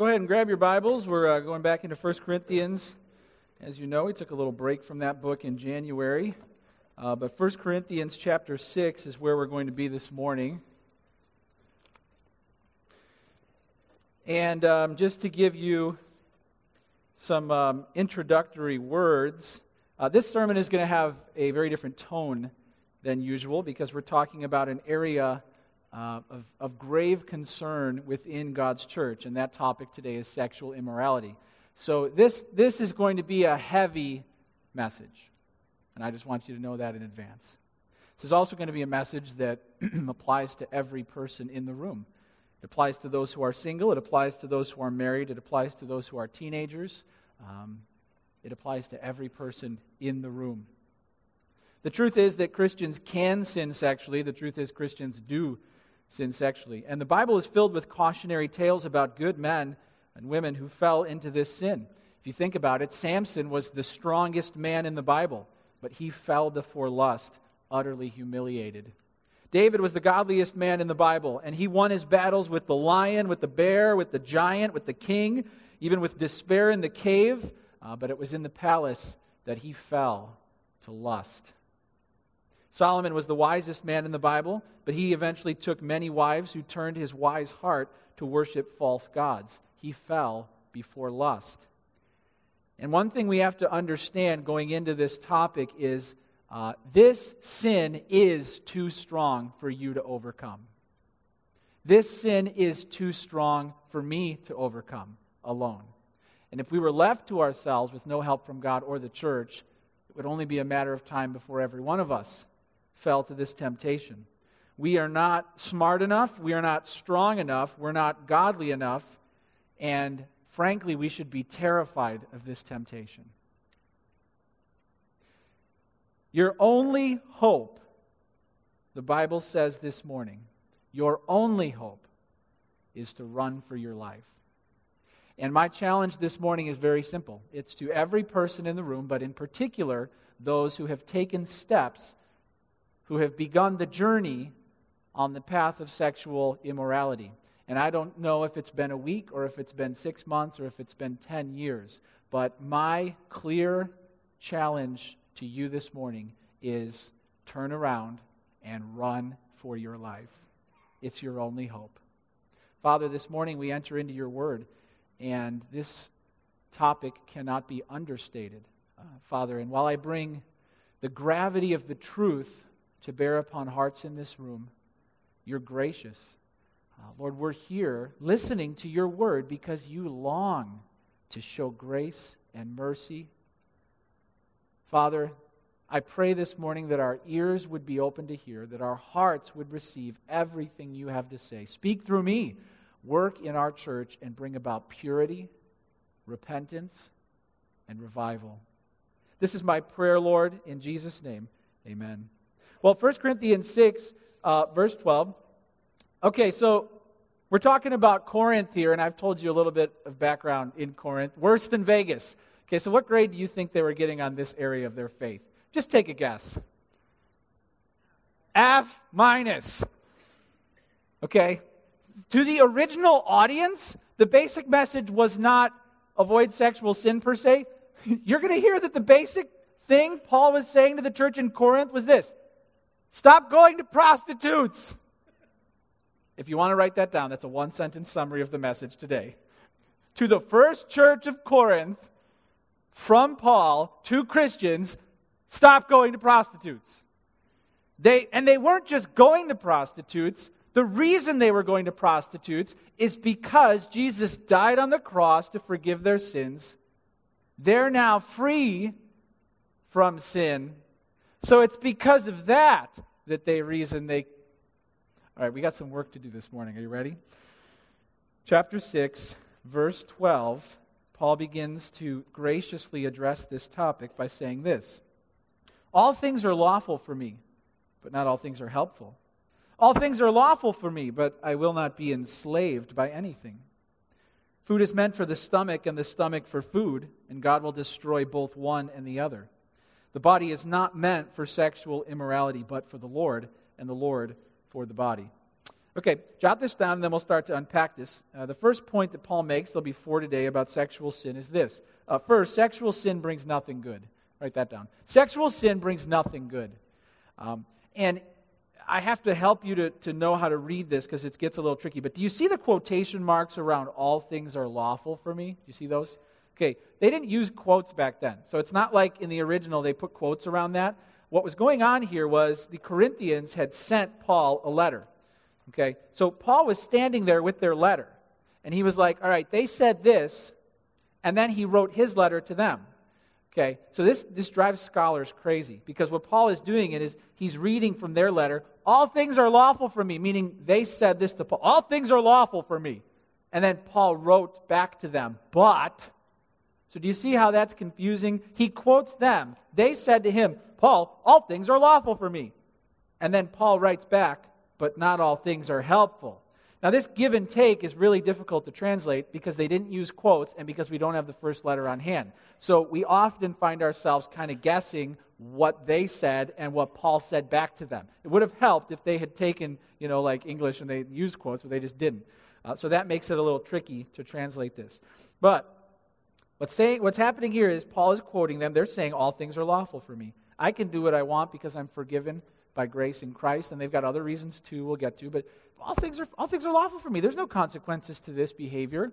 go ahead and grab your Bibles. We're uh, going back into 1 Corinthians. As you know, we took a little break from that book in January. Uh, but 1 Corinthians chapter 6 is where we're going to be this morning. And um, just to give you some um, introductory words, uh, this sermon is going to have a very different tone than usual because we're talking about an area uh, of, of grave concern within God's church, and that topic today is sexual immorality. So, this, this is going to be a heavy message, and I just want you to know that in advance. This is also going to be a message that applies to every person in the room. It applies to those who are single, it applies to those who are married, it applies to those who are teenagers, um, it applies to every person in the room. The truth is that Christians can sin sexually. The truth is Christians do sin sexually. And the Bible is filled with cautionary tales about good men and women who fell into this sin. If you think about it, Samson was the strongest man in the Bible, but he fell before lust, utterly humiliated. David was the godliest man in the Bible, and he won his battles with the lion, with the bear, with the giant, with the king, even with despair in the cave, uh, but it was in the palace that he fell to lust. Solomon was the wisest man in the Bible, but he eventually took many wives who turned his wise heart to worship false gods. He fell before lust. And one thing we have to understand going into this topic is uh, this sin is too strong for you to overcome. This sin is too strong for me to overcome alone. And if we were left to ourselves with no help from God or the church, it would only be a matter of time before every one of us fell to this temptation. We are not smart enough. We are not strong enough. We're not godly enough. And frankly, we should be terrified of this temptation. Your only hope, the Bible says this morning, your only hope is to run for your life. And my challenge this morning is very simple it's to every person in the room, but in particular, those who have taken steps who have begun the journey on the path of sexual immorality. And I don't know if it's been a week or if it's been six months or if it's been 10 years, but my clear challenge to you this morning is turn around and run for your life. It's your only hope. Father, this morning we enter into your word, and this topic cannot be understated, uh, Father. And while I bring the gravity of the truth to bear upon hearts in this room. You're gracious. Uh, Lord, we're here listening to your word because you long to show grace and mercy. Father, I pray this morning that our ears would be open to hear, that our hearts would receive everything you have to say. Speak through me. Work in our church and bring about purity, repentance, and revival. This is my prayer, Lord, in Jesus' name. Amen. Well, 1 Corinthians 6, uh, verse 12. Okay, so we're talking about Corinth here, and I've told you a little bit of background in Corinth. Worse than Vegas. Okay, so what grade do you think they were getting on this area of their faith? Just take a guess. F minus. Okay? To the original audience, the basic message was not avoid sexual sin per se. You're going to hear that the basic thing Paul was saying to the church in Corinth was this Stop going to prostitutes. If you want to write that down, that's a one sentence summary of the message today. To the first church of Corinth, from Paul to Christians, stop going to prostitutes. They, and they weren't just going to prostitutes. The reason they were going to prostitutes is because Jesus died on the cross to forgive their sins. They're now free from sin so it's because of that that they reason they. All right, we got some work to do this morning. Are you ready? Chapter 6, verse 12, Paul begins to graciously address this topic by saying this All things are lawful for me, but not all things are helpful. All things are lawful for me, but I will not be enslaved by anything. Food is meant for the stomach, and the stomach for food, and God will destroy both one and the other. The body is not meant for sexual immorality, but for the Lord, and the Lord for the body. Okay, jot this down and then we'll start to unpack this. Uh, the first point that Paul makes, there'll be four today about sexual sin, is this. Uh, first, sexual sin brings nothing good. Write that down. Sexual sin brings nothing good. Um, and I have to help you to, to know how to read this because it gets a little tricky. But do you see the quotation marks around all things are lawful for me? Do you see those? Okay, they didn't use quotes back then. So it's not like in the original they put quotes around that. What was going on here was the Corinthians had sent Paul a letter. Okay? So Paul was standing there with their letter. And he was like, all right, they said this. And then he wrote his letter to them. Okay? So this, this drives scholars crazy because what Paul is doing is he's reading from their letter. All things are lawful for me, meaning they said this to Paul. All things are lawful for me. And then Paul wrote back to them, but. So do you see how that's confusing? He quotes them. They said to him, Paul, all things are lawful for me. And then Paul writes back, but not all things are helpful. Now, this give and take is really difficult to translate because they didn't use quotes and because we don't have the first letter on hand. So we often find ourselves kind of guessing what they said and what Paul said back to them. It would have helped if they had taken, you know, like English and they used quotes, but they just didn't. Uh, so that makes it a little tricky to translate this. But what's, saying, what's happening here is Paul is quoting them. They're saying, All things are lawful for me. I can do what I want because I'm forgiven by grace in Christ, and they've got other reasons too we'll get to, but all things are, all things are lawful for me. There's no consequences to this behavior.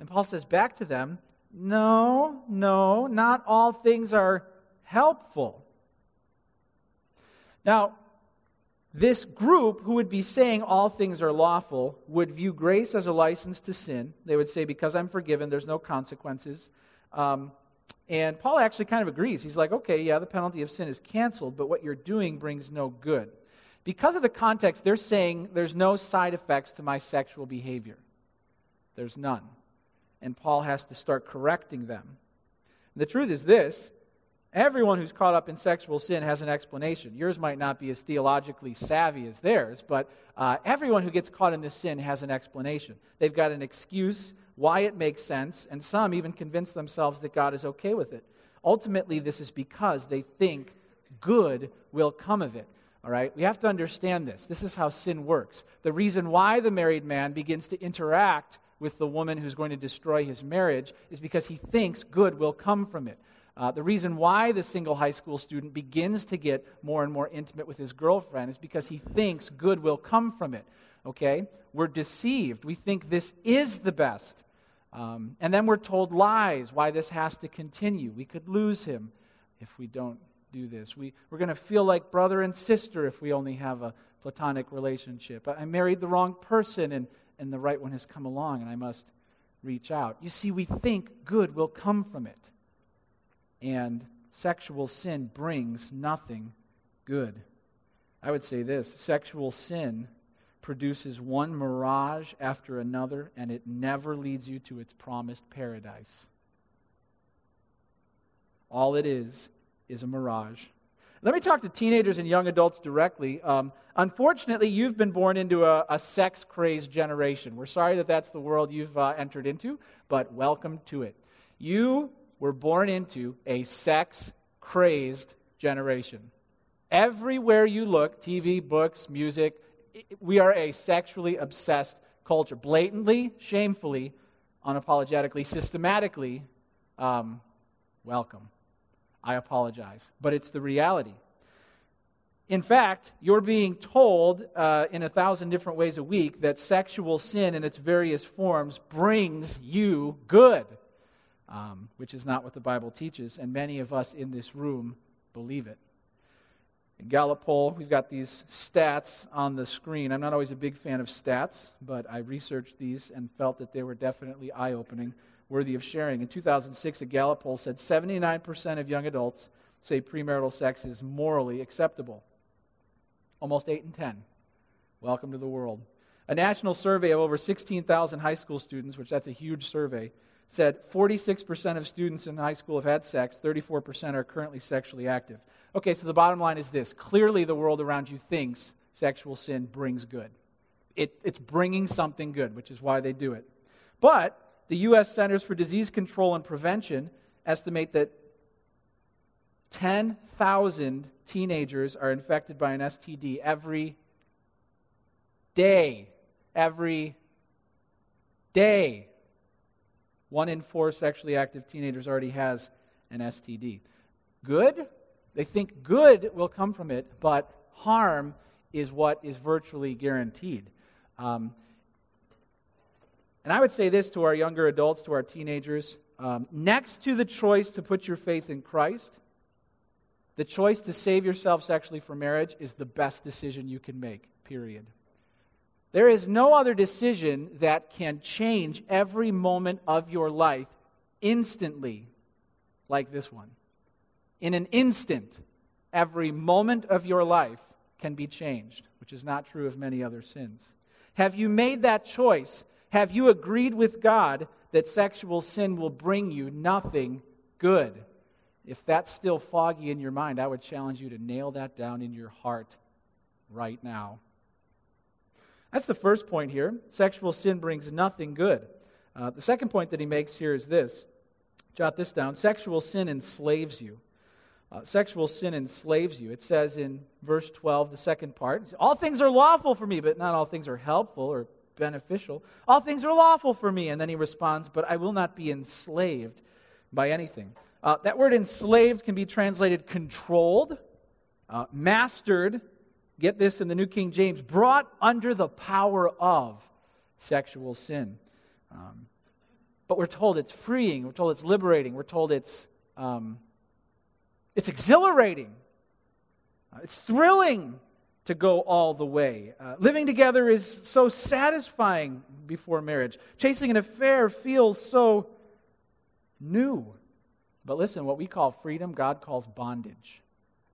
And Paul says back to them, no, no, not all things are helpful. Now, this group who would be saying all things are lawful would view grace as a license to sin. They would say, because I'm forgiven, there's no consequences. Um, and Paul actually kind of agrees. He's like, okay, yeah, the penalty of sin is canceled, but what you're doing brings no good. Because of the context, they're saying there's no side effects to my sexual behavior. There's none. And Paul has to start correcting them. And the truth is this everyone who's caught up in sexual sin has an explanation. Yours might not be as theologically savvy as theirs, but uh, everyone who gets caught in this sin has an explanation. They've got an excuse why it makes sense, and some even convince themselves that God is okay with it. Ultimately, this is because they think good will come of it. All right? We have to understand this. This is how sin works. The reason why the married man begins to interact with the woman who's going to destroy his marriage is because he thinks good will come from it. Uh, the reason why the single high school student begins to get more and more intimate with his girlfriend is because he thinks good will come from it. Okay? We're deceived. We think this is the best. Um, and then we're told lies why this has to continue. We could lose him if we don't do this. We, we're going to feel like brother and sister if we only have a platonic relationship. I married the wrong person and, and the right one has come along and I must reach out. You see, we think good will come from it. And sexual sin brings nothing good. I would say this sexual sin produces one mirage after another, and it never leads you to its promised paradise. All it is is a mirage. Let me talk to teenagers and young adults directly. Um, unfortunately, you've been born into a, a sex crazed generation. We're sorry that that's the world you've uh, entered into, but welcome to it. You were born into a sex crazed generation. Everywhere you look TV, books, music, we are a sexually obsessed culture. Blatantly, shamefully, unapologetically, systematically, um, welcome. I apologize. But it's the reality. In fact, you're being told uh, in a thousand different ways a week that sexual sin in its various forms brings you good, um, which is not what the Bible teaches, and many of us in this room believe it. In Gallup poll, we've got these stats on the screen. I'm not always a big fan of stats, but I researched these and felt that they were definitely eye opening, worthy of sharing. In 2006, a Gallup poll said 79% of young adults say premarital sex is morally acceptable. Almost 8 in 10. Welcome to the world. A national survey of over 16,000 high school students, which that's a huge survey, said 46% of students in high school have had sex, 34% are currently sexually active. Okay, so the bottom line is this clearly, the world around you thinks sexual sin brings good. It, it's bringing something good, which is why they do it. But the U.S. Centers for Disease Control and Prevention estimate that 10,000 teenagers are infected by an STD every day. Every day. One in four sexually active teenagers already has an STD. Good? They think good will come from it, but harm is what is virtually guaranteed. Um, and I would say this to our younger adults, to our teenagers um, next to the choice to put your faith in Christ, the choice to save yourself sexually for marriage is the best decision you can make, period. There is no other decision that can change every moment of your life instantly like this one. In an instant, every moment of your life can be changed, which is not true of many other sins. Have you made that choice? Have you agreed with God that sexual sin will bring you nothing good? If that's still foggy in your mind, I would challenge you to nail that down in your heart right now. That's the first point here. Sexual sin brings nothing good. Uh, the second point that he makes here is this jot this down sexual sin enslaves you. Uh, sexual sin enslaves you. It says in verse 12, the second part, all things are lawful for me, but not all things are helpful or beneficial. All things are lawful for me. And then he responds, but I will not be enslaved by anything. Uh, that word enslaved can be translated controlled, uh, mastered, get this in the New King James, brought under the power of sexual sin. Um, but we're told it's freeing, we're told it's liberating, we're told it's, um, it's exhilarating, uh, it's thrilling to go all the way. Uh, living together is so satisfying before marriage. Chasing an affair feels so new. But listen, what we call freedom, God calls bondage.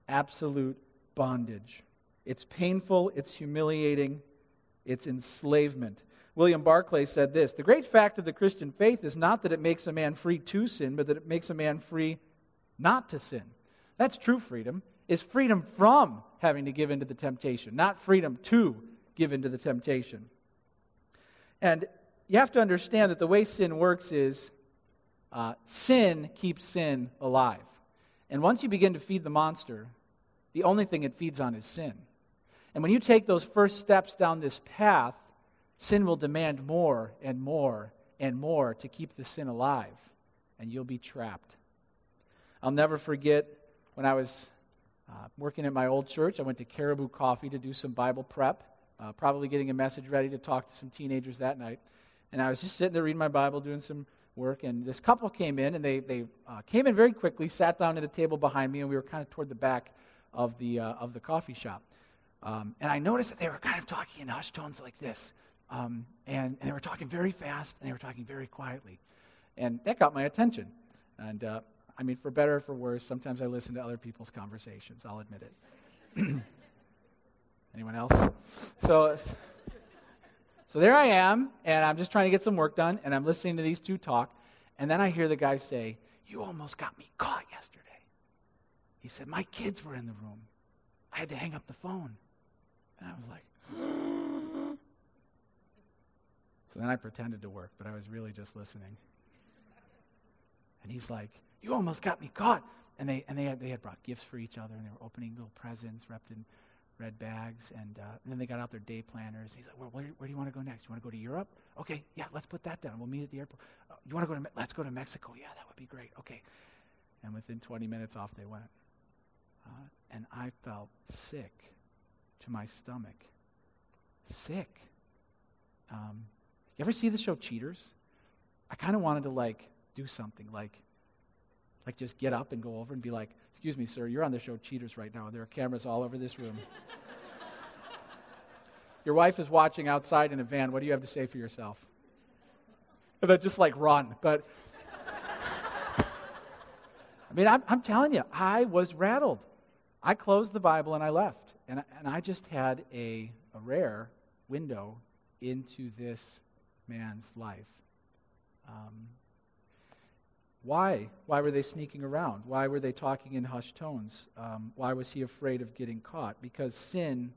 Absolute bondage. It's painful, it's humiliating, it's enslavement. William Barclay said this The great fact of the Christian faith is not that it makes a man free to sin, but that it makes a man free not to sin. That's true freedom, is freedom from having to give in to the temptation, not freedom to give in to the temptation. And you have to understand that the way sin works is uh, sin keeps sin alive. And once you begin to feed the monster, the only thing it feeds on is sin. And when you take those first steps down this path, sin will demand more and more and more to keep the sin alive, and you'll be trapped. I'll never forget when I was uh, working at my old church. I went to Caribou Coffee to do some Bible prep, uh, probably getting a message ready to talk to some teenagers that night. And I was just sitting there reading my Bible, doing some work, and this couple came in, and they, they uh, came in very quickly, sat down at a table behind me, and we were kind of toward the back of the, uh, of the coffee shop. Um, and I noticed that they were kind of talking in hushed tones like this. Um, and, and, they were talking very fast and they were talking very quietly. And that got my attention. And uh, I mean, for better or for worse, sometimes I listen to other people's conversations, I'll admit it. Anyone else? So, so there I am, and I'm just trying to get some work done, and I'm listening to these two talk. And then I hear the guy say, You almost got me caught yesterday. He said, My kids were in the room. I had to hang up the phone. And I was like, so then I pretended to work, but I was really just listening. And he's like, You almost got me caught. And they, and they, had, they had brought gifts for each other, and they were opening little presents wrapped in red bags. And, uh, and then they got out their day planners. He's like, well, where, where do you want to go next? You want to go to Europe? Okay, yeah, let's put that down. We'll meet at the airport. Uh, you want to go to, let's go to Mexico. Yeah, that would be great. Okay. And within 20 minutes, off they went. Uh, and I felt sick to my stomach. Sick. Um, you ever see the show Cheaters? I kind of wanted to like do something like like just get up and go over and be like, "Excuse me, sir, you're on the show Cheaters right now. There are cameras all over this room. Your wife is watching outside in a van. What do you have to say for yourself?" And then just like run. But I mean, I'm, I'm telling you, I was rattled. I closed the Bible and I left. And, and I just had a, a rare window into this man's life. Um, why? Why were they sneaking around? Why were they talking in hushed tones? Um, why was he afraid of getting caught? Because sin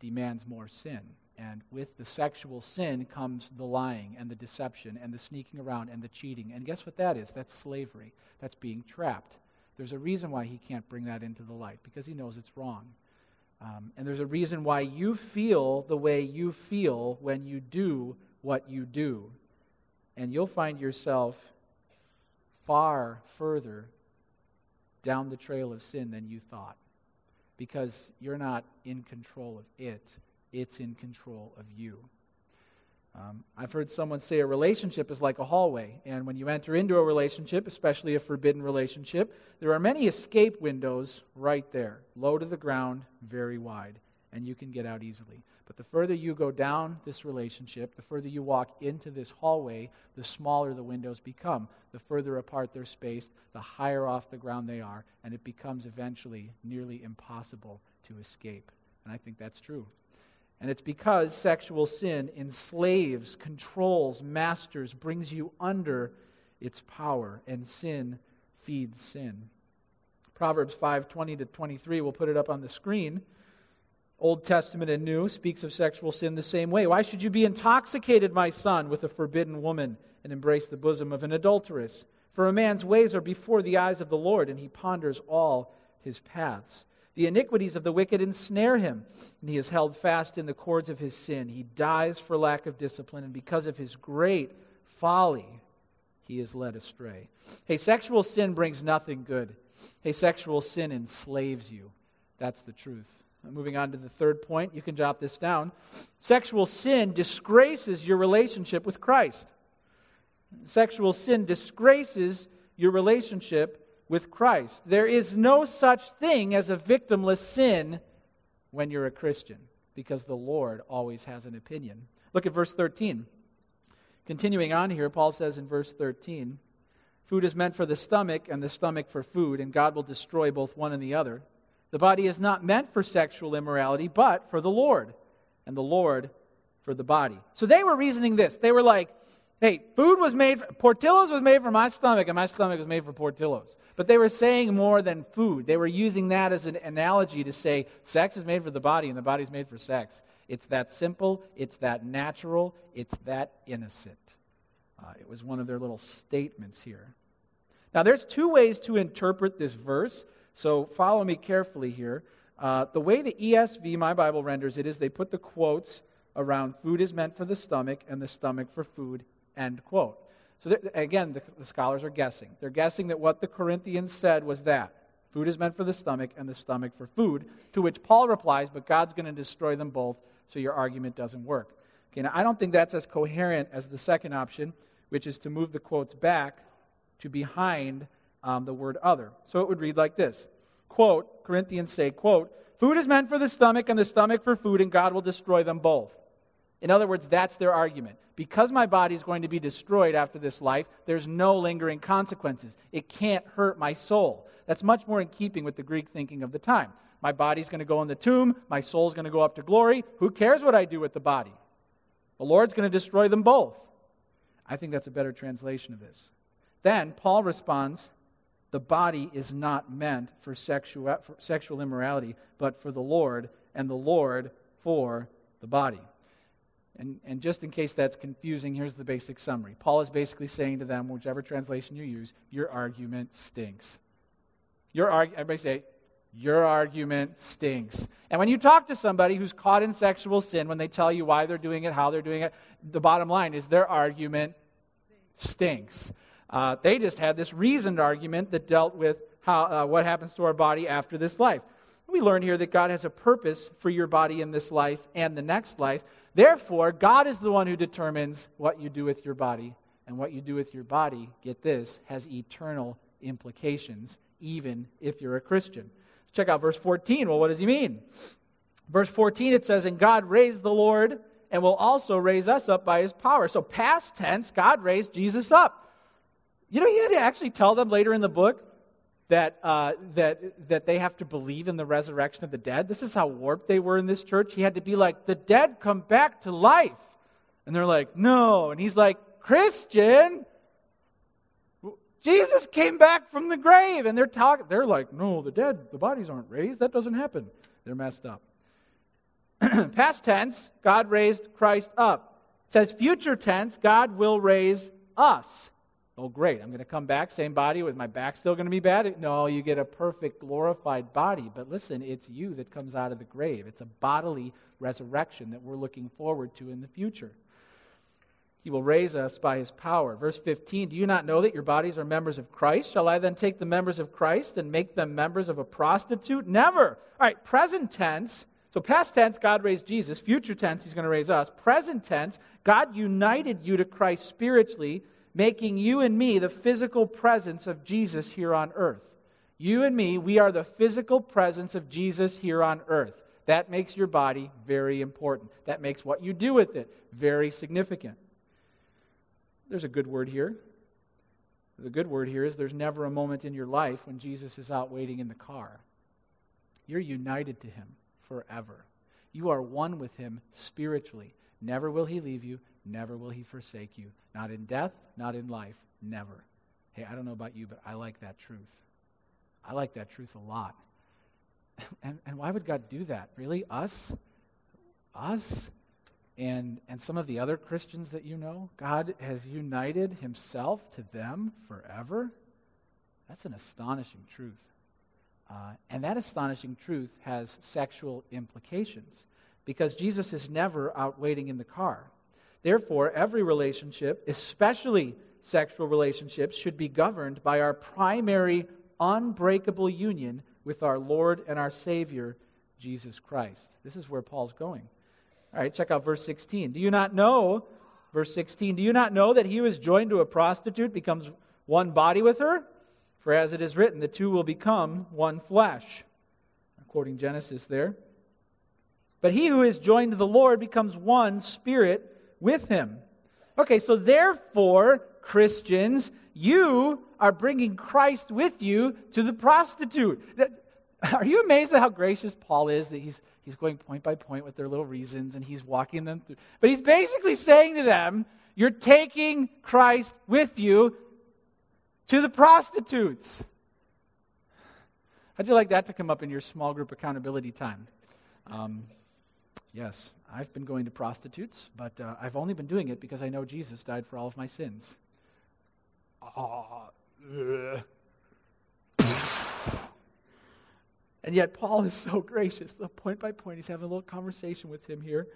demands more sin. And with the sexual sin comes the lying and the deception and the sneaking around and the cheating. And guess what that is? That's slavery. That's being trapped. There's a reason why he can't bring that into the light, because he knows it's wrong. Um, and there's a reason why you feel the way you feel when you do what you do. And you'll find yourself far further down the trail of sin than you thought because you're not in control of it, it's in control of you. Um, I've heard someone say a relationship is like a hallway, and when you enter into a relationship, especially a forbidden relationship, there are many escape windows right there, low to the ground, very wide, and you can get out easily. But the further you go down this relationship, the further you walk into this hallway, the smaller the windows become. The further apart they're spaced, the higher off the ground they are, and it becomes eventually nearly impossible to escape. And I think that's true. And it's because sexual sin enslaves, controls, masters, brings you under its power, and sin feeds sin. Proverbs 5 20 to 23, we'll put it up on the screen. Old Testament and New speaks of sexual sin the same way. Why should you be intoxicated, my son, with a forbidden woman and embrace the bosom of an adulteress? For a man's ways are before the eyes of the Lord, and he ponders all his paths. The iniquities of the wicked ensnare him, and he is held fast in the cords of his sin. He dies for lack of discipline, and because of his great folly, he is led astray. Hey, sexual sin brings nothing good. Hey, sexual sin enslaves you. That's the truth. Moving on to the third point, you can jot this down. Sexual sin disgraces your relationship with Christ. Sexual sin disgraces your relationship with Christ. There is no such thing as a victimless sin when you're a Christian because the Lord always has an opinion. Look at verse 13. Continuing on here, Paul says in verse 13 Food is meant for the stomach, and the stomach for food, and God will destroy both one and the other. The body is not meant for sexual immorality, but for the Lord, and the Lord for the body. So they were reasoning this. They were like, hey, food was made, for, Portillo's was made for my stomach, and my stomach was made for Portillo's. But they were saying more than food. They were using that as an analogy to say sex is made for the body, and the body's made for sex. It's that simple, it's that natural, it's that innocent. Uh, it was one of their little statements here. Now, there's two ways to interpret this verse. So follow me carefully here. Uh, the way the ESV, my Bible, renders it is they put the quotes around food is meant for the stomach and the stomach for food, end quote. So again, the, the scholars are guessing. They're guessing that what the Corinthians said was that food is meant for the stomach and the stomach for food, to which Paul replies, but God's going to destroy them both, so your argument doesn't work. Okay, now I don't think that's as coherent as the second option, which is to move the quotes back to behind um, the word other. So it would read like this quote, Corinthians say, quote, food is meant for the stomach and the stomach for food, and God will destroy them both. In other words, that's their argument. Because my body is going to be destroyed after this life, there's no lingering consequences. It can't hurt my soul. That's much more in keeping with the Greek thinking of the time. My body's going to go in the tomb, my soul's going to go up to glory. Who cares what I do with the body? The Lord's going to destroy them both. I think that's a better translation of this. Then Paul responds the body is not meant for sexual, for sexual immorality, but for the Lord, and the Lord for the body. And, and just in case that's confusing, here's the basic summary. Paul is basically saying to them, whichever translation you use, your argument stinks. Your arg- everybody say, your argument stinks. And when you talk to somebody who's caught in sexual sin, when they tell you why they're doing it, how they're doing it, the bottom line is their argument stinks. Uh, they just had this reasoned argument that dealt with how, uh, what happens to our body after this life. We learn here that God has a purpose for your body in this life and the next life. Therefore, God is the one who determines what you do with your body. And what you do with your body, get this, has eternal implications, even if you're a Christian. Check out verse 14. Well, what does he mean? Verse 14, it says, And God raised the Lord and will also raise us up by his power. So, past tense, God raised Jesus up. You know, he had to actually tell them later in the book that, uh, that, that they have to believe in the resurrection of the dead. This is how warped they were in this church. He had to be like, the dead come back to life. And they're like, no. And he's like, Christian, Jesus came back from the grave. And they're talking, they're like, no, the dead, the bodies aren't raised. That doesn't happen. They're messed up. Past tense, God raised Christ up. It says future tense, God will raise us Oh, great. I'm going to come back, same body, with my back still going to be bad? No, you get a perfect, glorified body. But listen, it's you that comes out of the grave. It's a bodily resurrection that we're looking forward to in the future. He will raise us by his power. Verse 15 Do you not know that your bodies are members of Christ? Shall I then take the members of Christ and make them members of a prostitute? Never. All right, present tense. So, past tense, God raised Jesus. Future tense, he's going to raise us. Present tense, God united you to Christ spiritually making you and me the physical presence of Jesus here on earth. You and me, we are the physical presence of Jesus here on earth. That makes your body very important. That makes what you do with it very significant. There's a good word here. The good word here is there's never a moment in your life when Jesus is out waiting in the car. You're united to him forever. You are one with him spiritually. Never will he leave you, Never will he forsake you. Not in death, not in life. Never. Hey, I don't know about you, but I like that truth. I like that truth a lot. And, and why would God do that? Really? Us? Us? And, and some of the other Christians that you know? God has united himself to them forever? That's an astonishing truth. Uh, and that astonishing truth has sexual implications because Jesus is never out waiting in the car. Therefore, every relationship, especially sexual relationships, should be governed by our primary unbreakable union with our Lord and our Savior, Jesus Christ. This is where Paul's going. All right, check out verse 16. Do you not know, verse 16, do you not know that he who is joined to a prostitute becomes one body with her? For as it is written, the two will become one flesh. Quoting Genesis there. But he who is joined to the Lord becomes one spirit with him. Okay, so therefore, Christians, you are bringing Christ with you to the prostitute. Are you amazed at how gracious Paul is that he's, he's going point by point with their little reasons and he's walking them through? But he's basically saying to them, You're taking Christ with you to the prostitutes. How'd you like that to come up in your small group accountability time? Um, yes. I've been going to prostitutes, but uh, I've only been doing it because I know Jesus died for all of my sins. Uh, and yet, Paul is so gracious. Point by point, he's having a little conversation with him here.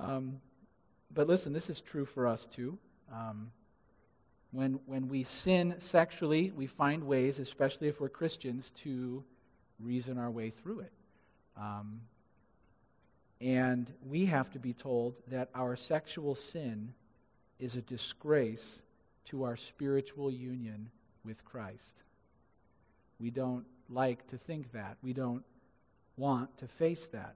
Um, but listen, this is true for us too. Um, when, when we sin sexually, we find ways, especially if we're Christians, to reason our way through it. Um, and we have to be told that our sexual sin is a disgrace to our spiritual union with Christ. We don't like to think that. We don't want to face that.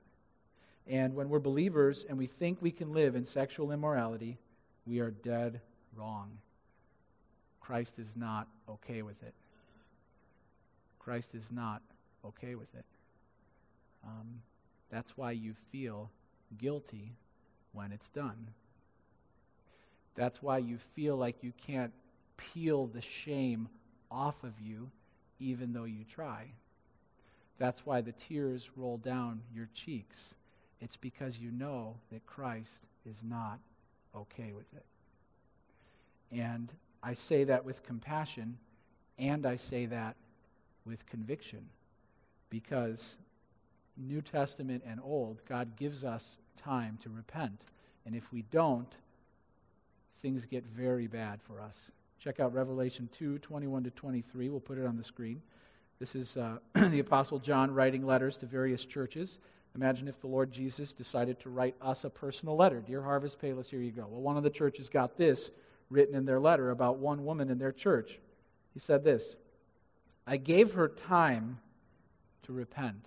And when we're believers and we think we can live in sexual immorality, we are dead wrong. Christ is not okay with it. Christ is not okay with it. Um, that's why you feel guilty when it's done. That's why you feel like you can't peel the shame off of you even though you try. That's why the tears roll down your cheeks. It's because you know that Christ is not okay with it. And I say that with compassion, and I say that with conviction, because New Testament and Old, God gives us time to repent. And if we don't, things get very bad for us. Check out Revelation 2 21 to 23. We'll put it on the screen. This is uh, the Apostle John writing letters to various churches. Imagine if the Lord Jesus decided to write us a personal letter. Dear Harvest Payless, here you go. Well, one of the churches got this written in their letter about one woman in their church. He said this I gave her time to repent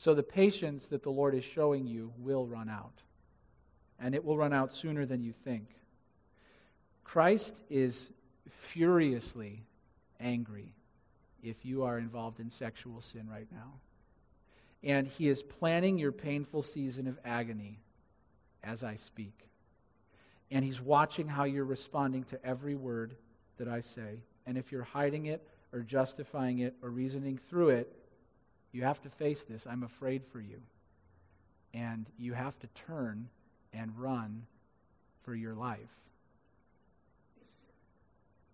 So the patience that the Lord is showing you will run out. And it will run out sooner than you think. Christ is furiously angry if you are involved in sexual sin right now. And he is planning your painful season of agony as I speak. And he's watching how you're responding to every word that I say. And if you're hiding it or justifying it or reasoning through it, you have to face this. I'm afraid for you. And you have to turn and run for your life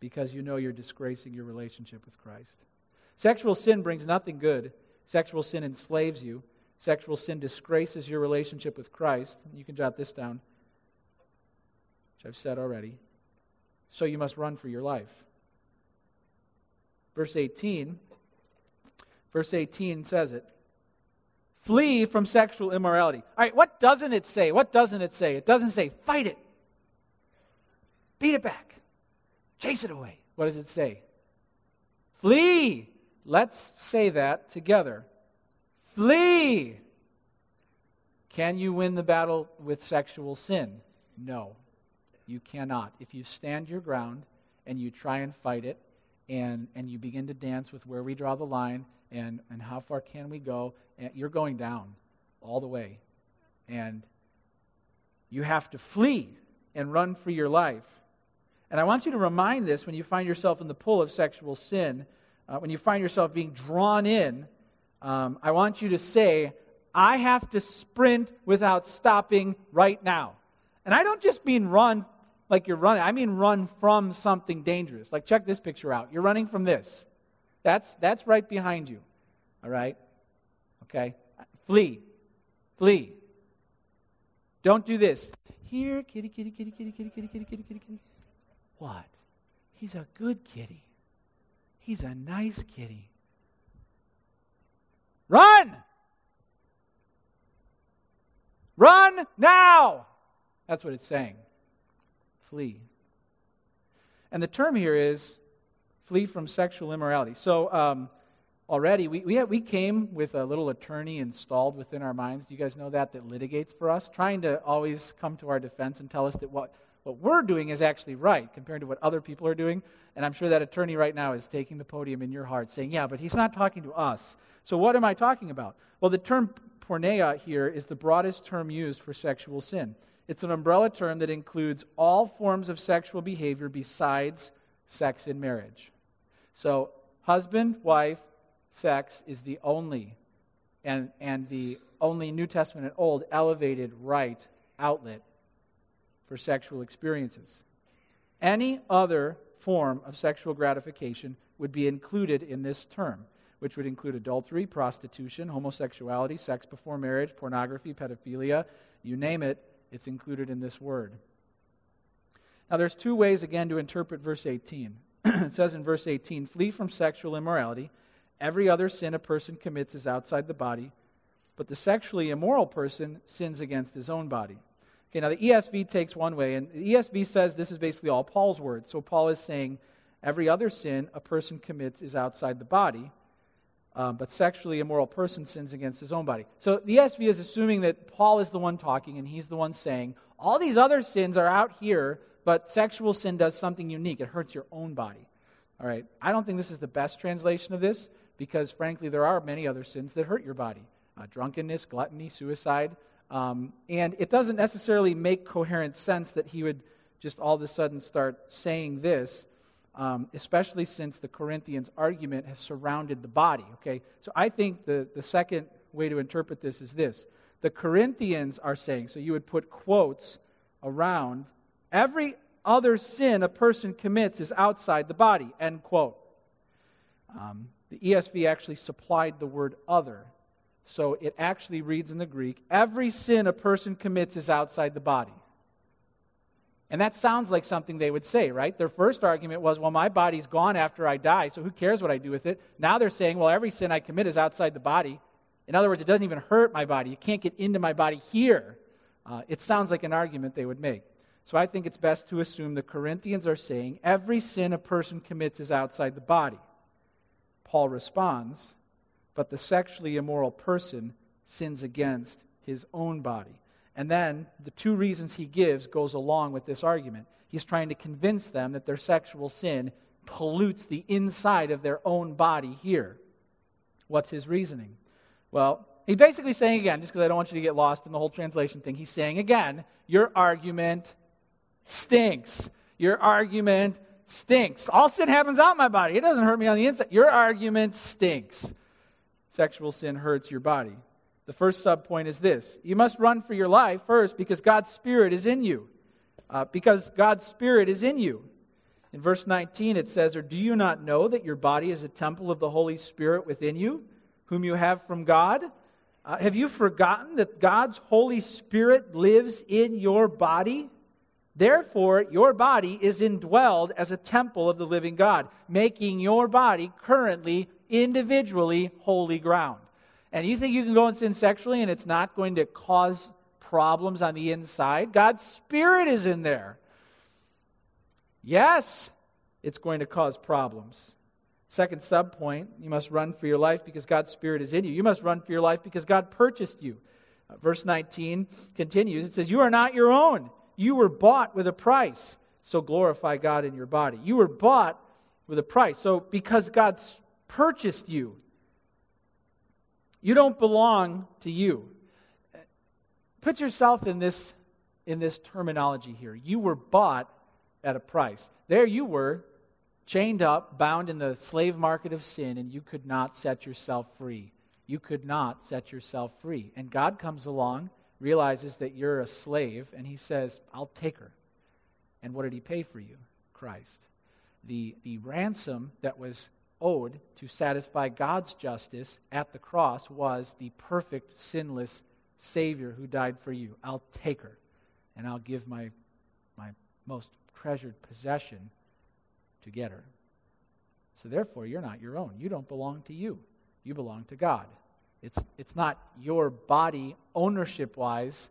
because you know you're disgracing your relationship with Christ. Sexual sin brings nothing good. Sexual sin enslaves you. Sexual sin disgraces your relationship with Christ. You can jot this down, which I've said already. So you must run for your life. Verse 18. Verse 18 says it. Flee from sexual immorality. All right, what doesn't it say? What doesn't it say? It doesn't say fight it. Beat it back. Chase it away. What does it say? Flee. Let's say that together. Flee. Can you win the battle with sexual sin? No, you cannot. If you stand your ground and you try and fight it, and, and you begin to dance with where we draw the line and, and how far can we go, you're going down all the way. And you have to flee and run for your life. And I want you to remind this when you find yourself in the pull of sexual sin, uh, when you find yourself being drawn in. Um, I want you to say, I have to sprint without stopping right now. And I don't just mean run like you're running, I mean run from something dangerous. Like, check this picture out. You're running from this. That's, that's right behind you. All right? Okay? Flee. Flee. Don't do this. Here, kitty, kitty, kitty, kitty, kitty, kitty, kitty, kitty, kitty, kitty. What? He's a good kitty. He's a nice kitty. Run! Run now! That's what it's saying. Flee. And the term here is flee from sexual immorality. So, um, already, we, we, we came with a little attorney installed within our minds. Do you guys know that? That litigates for us, trying to always come to our defense and tell us that what what we're doing is actually right compared to what other people are doing. And I'm sure that attorney right now is taking the podium in your heart saying, Yeah, but he's not talking to us. So what am I talking about? Well, the term porneia here is the broadest term used for sexual sin. It's an umbrella term that includes all forms of sexual behavior besides sex in marriage. So, husband, wife, sex is the only and, and the only New Testament and Old elevated right outlet for sexual experiences. Any other form of sexual gratification would be included in this term, which would include adultery, prostitution, homosexuality, sex before marriage, pornography, pedophilia, you name it, it's included in this word. Now, there's two ways, again, to interpret verse 18. It says in verse 18, Flee from sexual immorality. Every other sin a person commits is outside the body, but the sexually immoral person sins against his own body. Okay, now the ESV takes one way, and the ESV says this is basically all Paul's words. So Paul is saying every other sin a person commits is outside the body, um, but sexually immoral person sins against his own body. So the ESV is assuming that Paul is the one talking, and he's the one saying all these other sins are out here, but sexual sin does something unique. It hurts your own body. All right, I don't think this is the best translation of this because, frankly, there are many other sins that hurt your body uh, drunkenness, gluttony, suicide. Um, and it doesn't necessarily make coherent sense that he would just all of a sudden start saying this, um, especially since the Corinthians' argument has surrounded the body. Okay, so I think the, the second way to interpret this is this: the Corinthians are saying, so you would put quotes around every other sin a person commits is outside the body. End quote. Um, the ESV actually supplied the word other so it actually reads in the Greek every sin a person commits is outside the body. And that sounds like something they would say, right? Their first argument was, well, my body's gone after I die, so who cares what I do with it? Now they're saying, well, every sin I commit is outside the body. In other words, it doesn't even hurt my body. You can't get into my body here. Uh, it sounds like an argument they would make. So I think it's best to assume the Corinthians are saying every sin a person commits is outside the body. Paul responds, but the sexually immoral person sins against his own body. And then the two reasons he gives goes along with this argument. He's trying to convince them that their sexual sin pollutes the inside of their own body here. What's his reasoning? Well, he's basically saying again, just because I don't want you to get lost in the whole translation thing, he's saying again, your argument stinks. Your argument stinks. All sin happens out my body. It doesn't hurt me on the inside. Your argument stinks. Sexual sin hurts your body. The first subpoint is this you must run for your life first because God's Spirit is in you. Uh, because God's Spirit is in you. In verse 19, it says, Or do you not know that your body is a temple of the Holy Spirit within you, whom you have from God? Uh, have you forgotten that God's Holy Spirit lives in your body? Therefore, your body is indwelled as a temple of the living God, making your body currently, individually, holy ground. And you think you can go and sin sexually and it's not going to cause problems on the inside? God's Spirit is in there. Yes, it's going to cause problems. Second subpoint, you must run for your life because God's Spirit is in you. You must run for your life because God purchased you. Uh, verse 19 continues. It says, You are not your own. You were bought with a price. So glorify God in your body. You were bought with a price. So because God's purchased you, you don't belong to you. Put yourself in this, in this terminology here. You were bought at a price. There you were, chained up, bound in the slave market of sin, and you could not set yourself free. You could not set yourself free. And God comes along, realizes that you're a slave, and he says, I'll take her. And what did he pay for you? Christ. The, the ransom that was owed to satisfy God's justice at the cross was the perfect, sinless Savior who died for you. I'll take her, and I'll give my, my most treasured possession to get her. So therefore, you're not your own. You don't belong to you. You belong to God. It's, it's not your body ownership wise.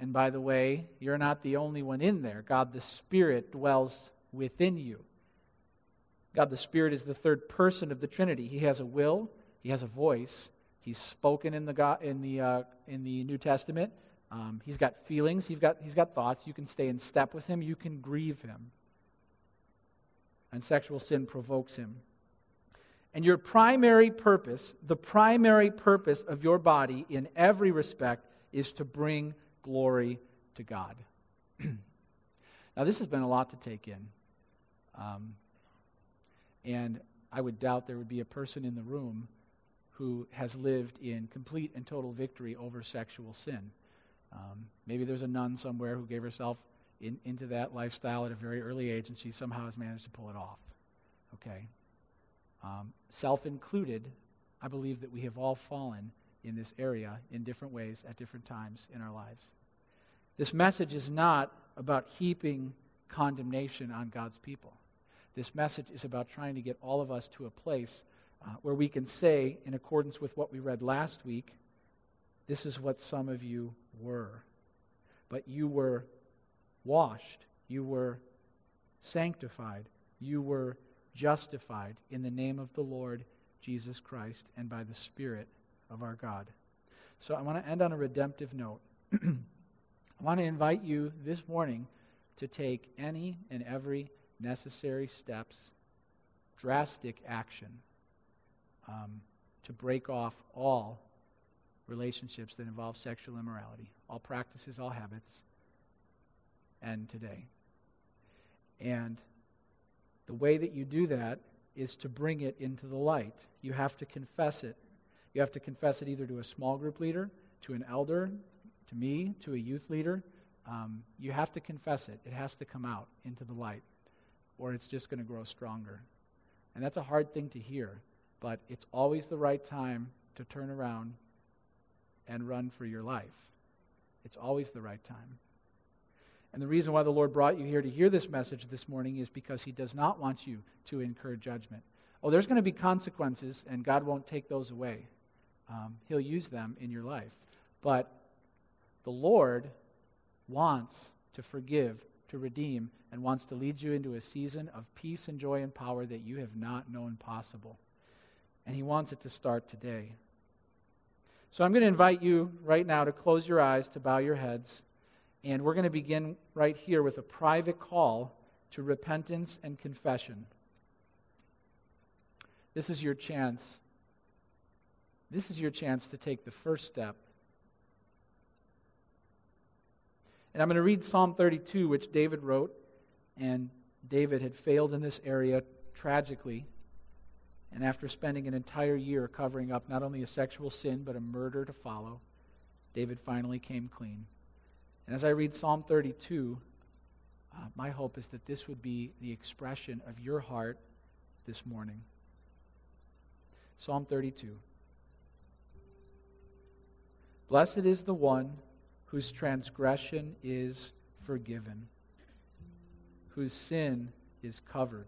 And by the way, you're not the only one in there. God the Spirit dwells within you. God the Spirit is the third person of the Trinity. He has a will, He has a voice. He's spoken in the, God, in the, uh, in the New Testament. Um, he's got feelings, he's got, he's got thoughts. You can stay in step with him, you can grieve him. And sexual sin provokes him. And your primary purpose, the primary purpose of your body in every respect, is to bring glory to God. now, this has been a lot to take in. Um, and I would doubt there would be a person in the room who has lived in complete and total victory over sexual sin. Um, maybe there's a nun somewhere who gave herself in, into that lifestyle at a very early age and she somehow has managed to pull it off. Okay? Um, Self included, I believe that we have all fallen in this area in different ways at different times in our lives. This message is not about heaping condemnation on God's people. This message is about trying to get all of us to a place uh, where we can say, in accordance with what we read last week, this is what some of you were. But you were washed, you were sanctified, you were justified in the name of the Lord Jesus Christ and by the Spirit of our God. So I want to end on a redemptive note. I want to invite you this morning to take any and every necessary steps, drastic action, um, to break off all relationships that involve sexual immorality, all practices, all habits, and today. And the way that you do that is to bring it into the light. You have to confess it. You have to confess it either to a small group leader, to an elder, to me, to a youth leader. Um, you have to confess it. It has to come out into the light, or it's just going to grow stronger. And that's a hard thing to hear, but it's always the right time to turn around and run for your life. It's always the right time. And the reason why the Lord brought you here to hear this message this morning is because He does not want you to incur judgment. Oh, there's going to be consequences, and God won't take those away. Um, he'll use them in your life. But the Lord wants to forgive, to redeem, and wants to lead you into a season of peace and joy and power that you have not known possible. And He wants it to start today. So I'm going to invite you right now to close your eyes, to bow your heads, and we're going to begin right here with a private call to repentance and confession. This is your chance. This is your chance to take the first step. And I'm going to read Psalm 32, which David wrote. And David had failed in this area tragically. And after spending an entire year covering up not only a sexual sin, but a murder to follow, David finally came clean. And as I read Psalm 32, uh, my hope is that this would be the expression of your heart this morning. Psalm 32. Blessed is the one whose transgression is forgiven, whose sin is covered.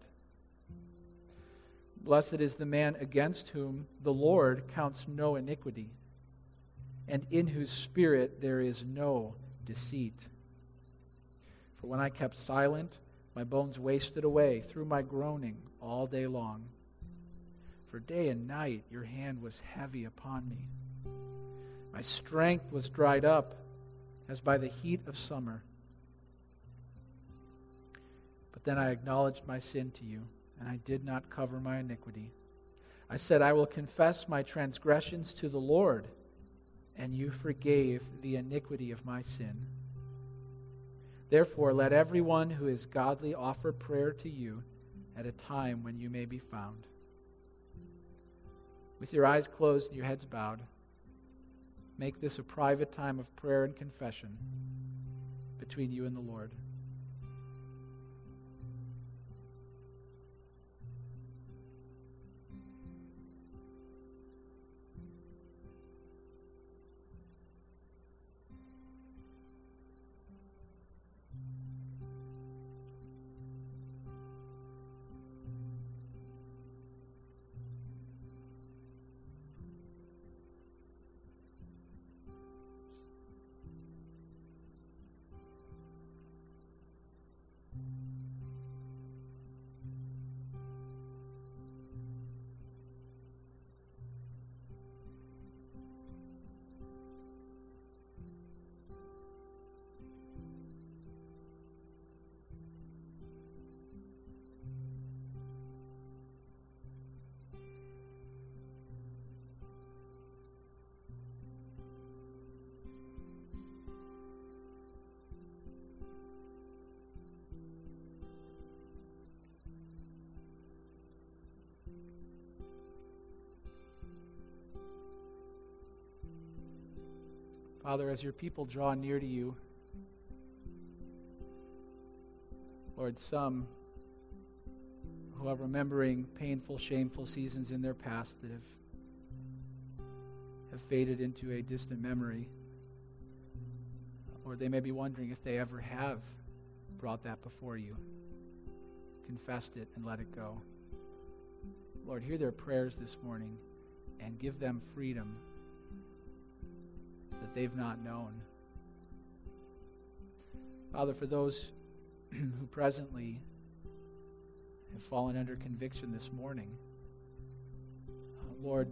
Blessed is the man against whom the Lord counts no iniquity, and in whose spirit there is no deceit. For when I kept silent, my bones wasted away through my groaning all day long. For day and night your hand was heavy upon me. My strength was dried up as by the heat of summer. But then I acknowledged my sin to you, and I did not cover my iniquity. I said, I will confess my transgressions to the Lord, and you forgave the iniquity of my sin. Therefore, let everyone who is godly offer prayer to you at a time when you may be found. With your eyes closed and your heads bowed, make this a private time of prayer and confession between you and the Lord. Father, as your people draw near to you, Lord, some who are remembering painful, shameful seasons in their past that have, have faded into a distant memory, or they may be wondering if they ever have brought that before you, confessed it, and let it go. Lord, hear their prayers this morning and give them freedom that they've not known. Father, for those who presently have fallen under conviction this morning, uh, Lord,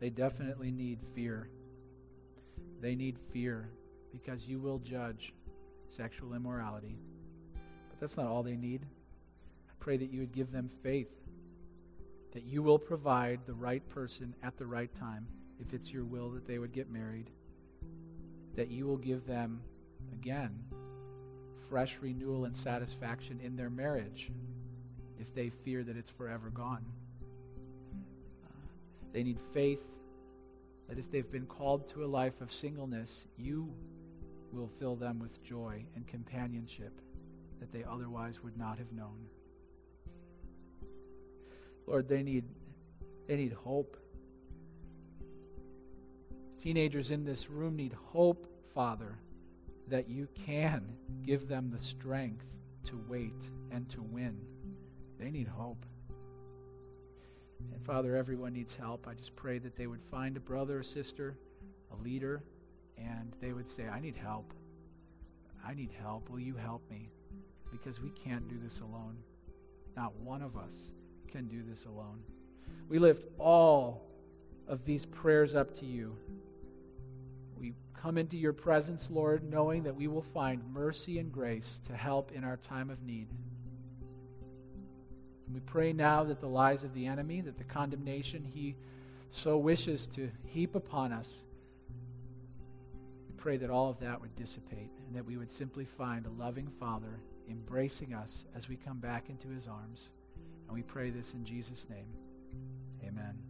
they definitely need fear. They need fear because you will judge sexual immorality. But that's not all they need. I pray that you would give them faith, that you will provide the right person at the right time if it's your will that they would get married, that you will give them, again, fresh renewal and satisfaction in their marriage if they fear that it's forever gone. Uh, they need faith that if they've been called to a life of singleness, you will fill them with joy and companionship that they otherwise would not have known. Lord, they need, they need hope. Teenagers in this room need hope, Father, that you can give them the strength to wait and to win. They need hope. And Father, everyone needs help. I just pray that they would find a brother, a sister, a leader, and they would say, I need help. I need help. Will you help me? Because we can't do this alone. Not one of us can do this alone. We lift all of these prayers up to you we come into your presence, Lord, knowing that we will find mercy and grace to help in our time of need. We pray now that the lies of the enemy, that the condemnation he so wishes to heap upon us, we pray that all of that would dissipate and that we would simply find a loving Father embracing us as we come back into his arms. And we pray this in Jesus' name. Amen.